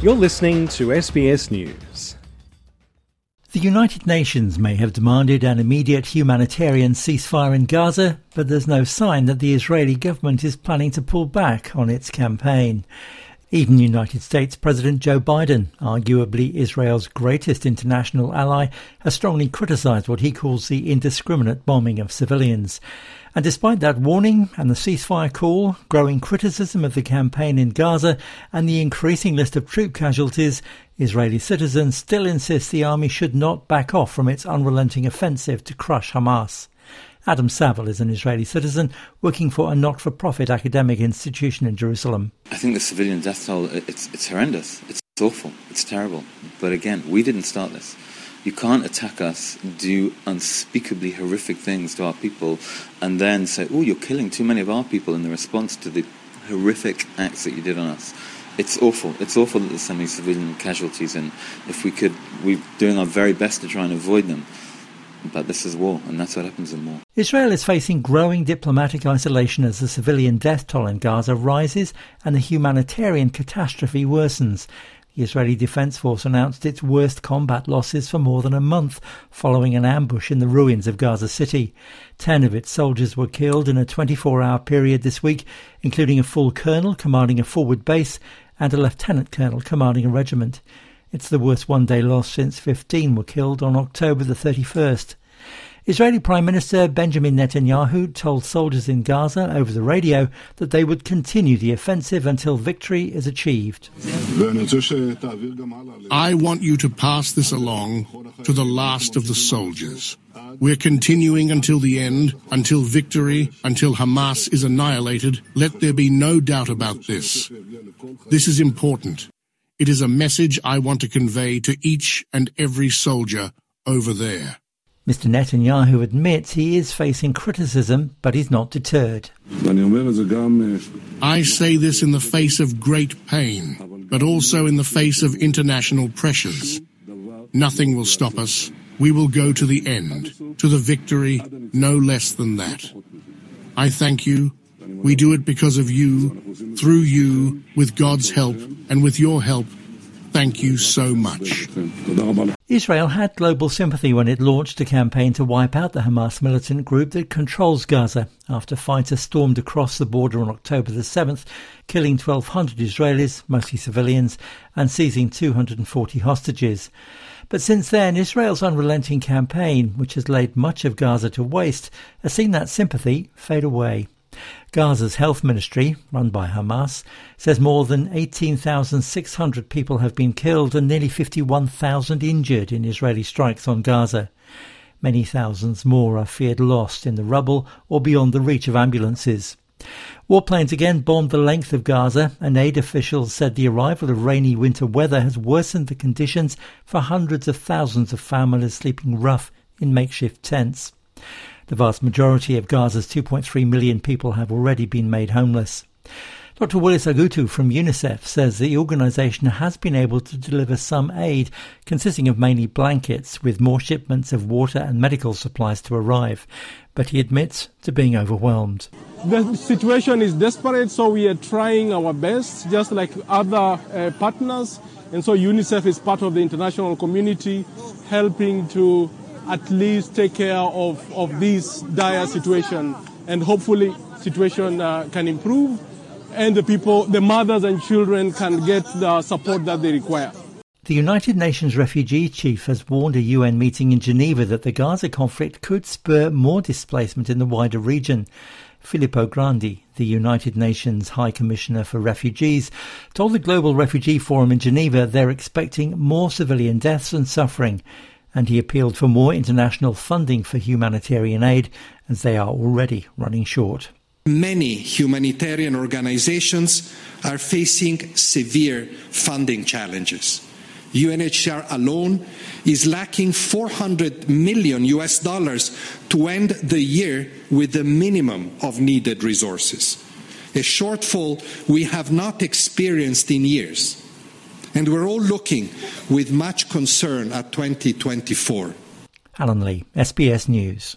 You're listening to SBS News. The United Nations may have demanded an immediate humanitarian ceasefire in Gaza, but there's no sign that the Israeli government is planning to pull back on its campaign. Even United States President Joe Biden, arguably Israel's greatest international ally, has strongly criticized what he calls the indiscriminate bombing of civilians. And despite that warning and the ceasefire call, growing criticism of the campaign in Gaza, and the increasing list of troop casualties, Israeli citizens still insist the army should not back off from its unrelenting offensive to crush Hamas. Adam Saville is an Israeli citizen working for a not-for-profit academic institution in Jerusalem. I think the civilian death toll, it's, it's horrendous. It's awful. It's terrible. But again, we didn't start this. You can't attack us, do unspeakably horrific things to our people, and then say, oh, you're killing too many of our people in the response to the horrific acts that you did on us. It's awful. It's awful that there's so many civilian casualties, and if we could, we're doing our very best to try and avoid them. But this is war, and that's what happens in war. Israel is facing growing diplomatic isolation as the civilian death toll in Gaza rises and the humanitarian catastrophe worsens. The Israeli Defense Force announced its worst combat losses for more than a month following an ambush in the ruins of Gaza City. Ten of its soldiers were killed in a 24 hour period this week, including a full colonel commanding a forward base and a lieutenant colonel commanding a regiment. It's the worst one day loss since 15 were killed on October the 31st. Israeli Prime Minister Benjamin Netanyahu told soldiers in Gaza over the radio that they would continue the offensive until victory is achieved. I want you to pass this along to the last of the soldiers. We're continuing until the end, until victory, until Hamas is annihilated. Let there be no doubt about this. This is important. It is a message I want to convey to each and every soldier over there. Mr. Netanyahu admits he is facing criticism, but he's not deterred. I say this in the face of great pain, but also in the face of international pressures. Nothing will stop us. We will go to the end, to the victory, no less than that. I thank you. We do it because of you, through you, with God's help, and with your help, thank you so much. Israel had global sympathy when it launched a campaign to wipe out the Hamas militant group that controls Gaza after fighters stormed across the border on October the 7th, killing 1,200 Israelis, mostly civilians, and seizing 240 hostages. But since then, Israel's unrelenting campaign, which has laid much of Gaza to waste, has seen that sympathy fade away. Gaza's health ministry, run by Hamas, says more than 18,600 people have been killed and nearly 51,000 injured in Israeli strikes on Gaza. Many thousands more are feared lost in the rubble or beyond the reach of ambulances. Warplanes again bombed the length of Gaza, and aid officials said the arrival of rainy winter weather has worsened the conditions for hundreds of thousands of families sleeping rough in makeshift tents. The vast majority of Gaza's 2.3 million people have already been made homeless. Dr. Willis Agutu from UNICEF says the organisation has been able to deliver some aid, consisting of mainly blankets, with more shipments of water and medical supplies to arrive. But he admits to being overwhelmed. The situation is desperate, so we are trying our best, just like other uh, partners. And so UNICEF is part of the international community, helping to at least take care of, of this dire situation and hopefully situation uh, can improve and the people, the mothers and children can get the support that they require. The United Nations refugee chief has warned a UN meeting in Geneva that the Gaza conflict could spur more displacement in the wider region. Filippo Grandi, the United Nations High Commissioner for Refugees, told the Global Refugee Forum in Geneva they're expecting more civilian deaths and suffering and he appealed for more international funding for humanitarian aid as they are already running short. Many humanitarian organizations are facing severe funding challenges. UNHCR alone is lacking 400 million US dollars to end the year with the minimum of needed resources, a shortfall we have not experienced in years and we're all looking with much concern at 2024. Alan Lee, SBS News.